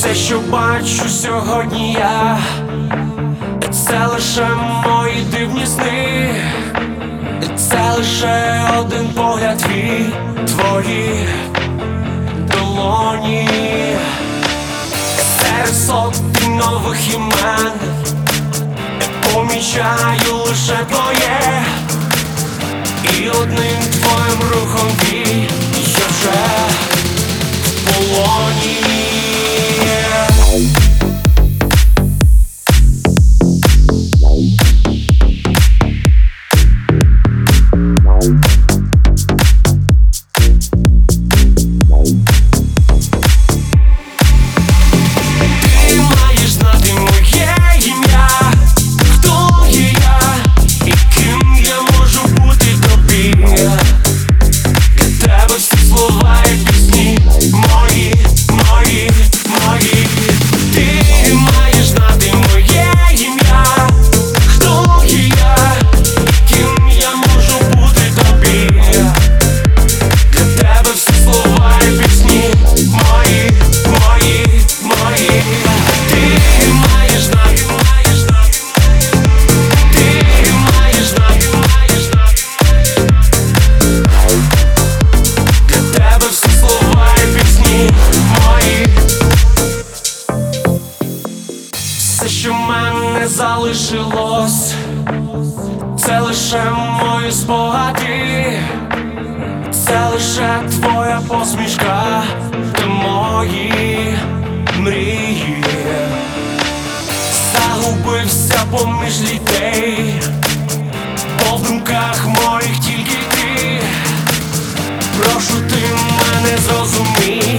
Все, що бачу сьогодні я, це лише мої дивні сни, це лише один погляд твій, твої долоні, серед нових імен, помічаю лише твоє, і одним твоїм рухом що мене залишилось, це лише мої спогади. Це лише твоя посмішка та мої мрії. Загубився поміж людей, в думках моїх тільки ти. Прошу ти мене зрозумій